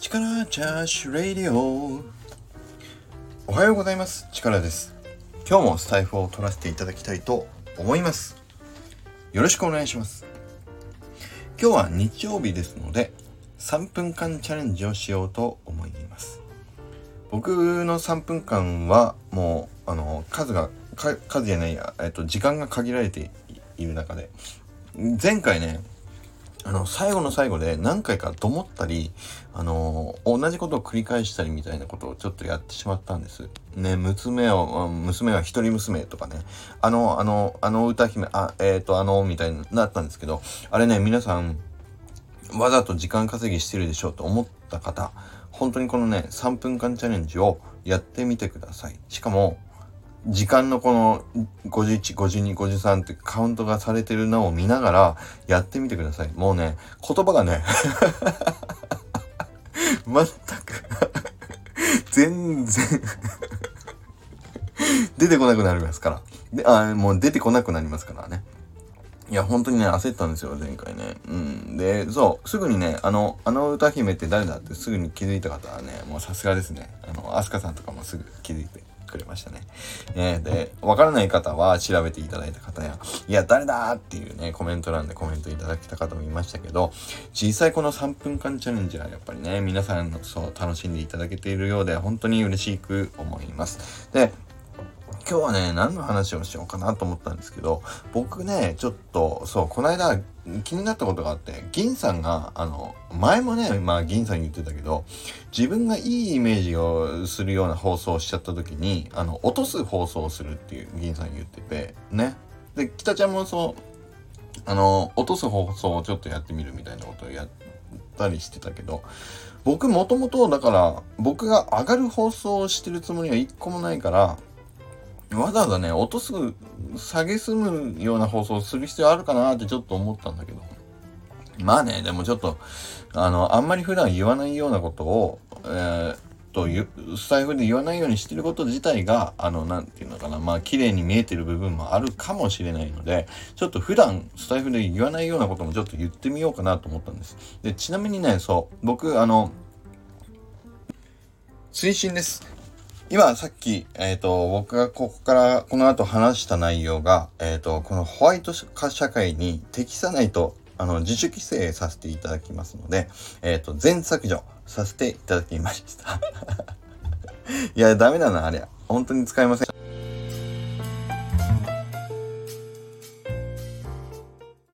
チャーシュレイディオ。おはようございます。力です。今日もスタイフを取らせていただきたいと思います。よろしくお願いします。今日は日曜日ですので3分間チャレンジをしようと思います。僕の3分間はもうあの数が数じゃないや、えっと、時間が限られている中で前回ねあの、最後の最後で何回かと思ったり、あの、同じことを繰り返したりみたいなことをちょっとやってしまったんです。ね、娘を、娘は一人娘とかね、あの、あの、あの歌姫、あ、えっ、ー、と、あの、みたいになったんですけど、あれね、皆さん、わざと時間稼ぎしてるでしょうと思った方、本当にこのね、3分間チャレンジをやってみてください。しかも、時間のこの51、52、53ってカウントがされてるのを見ながらやってみてください。もうね、言葉がね 全く全然出てこなくなりますから。で、あ、もう出てこなくなりますからね。いや、本当にね、焦ったんですよ、前回ね。うん。で、そう、すぐにね、あの、あの歌姫って誰だってすぐに気づいた方はね、もうさすがですね。あの、アスカさんとかもすぐ気づいてくれましたね。えー、で、わからない方は調べていただいた方や、いや、誰だっていうね、コメント欄でコメントいただけた方もいましたけど、実際この3分間チャレンジはやっぱりね、皆さんのそう楽しんでいただけているようで、本当に嬉しく思います。で、今日はね、何の話をしようかなと思ったんですけど、僕ね、ちょっと、そう、この間気になったことがあって、銀さんが、あの、前もね、まあ銀さん言ってたけど、自分がいいイメージをするような放送をしちゃった時に、あの、落とす放送をするっていう銀さん言ってて、ね。で、北ちゃんもそう、あの、落とす放送をちょっとやってみるみたいなことをやったりしてたけど、僕もともとだから僕が上がる放送をしてるつもりは一個もないからわざわざね、落とす、下げすむような放送する必要あるかなってちょっと思ったんだけど。まあね、でもちょっと、あの、あんまり普段言わないようなことを、えー、と、スタイフで言わないようにしてること自体が、あの、なんていうのかな、まあ、綺麗に見えてる部分もあるかもしれないので、ちょっと普段、スタイフで言わないようなこともちょっと言ってみようかなと思ったんです。で、ちなみにね、そう、僕、あの、推進です。今さっき、えっ、ー、と、僕がここからこの後話した内容が、えっ、ー、と、このホワイト化社会に適さないと、あの、自主規制させていただきますので、えっ、ー、と、全削除させていただきました。いや、ダメだな、あれ。本当に使いません。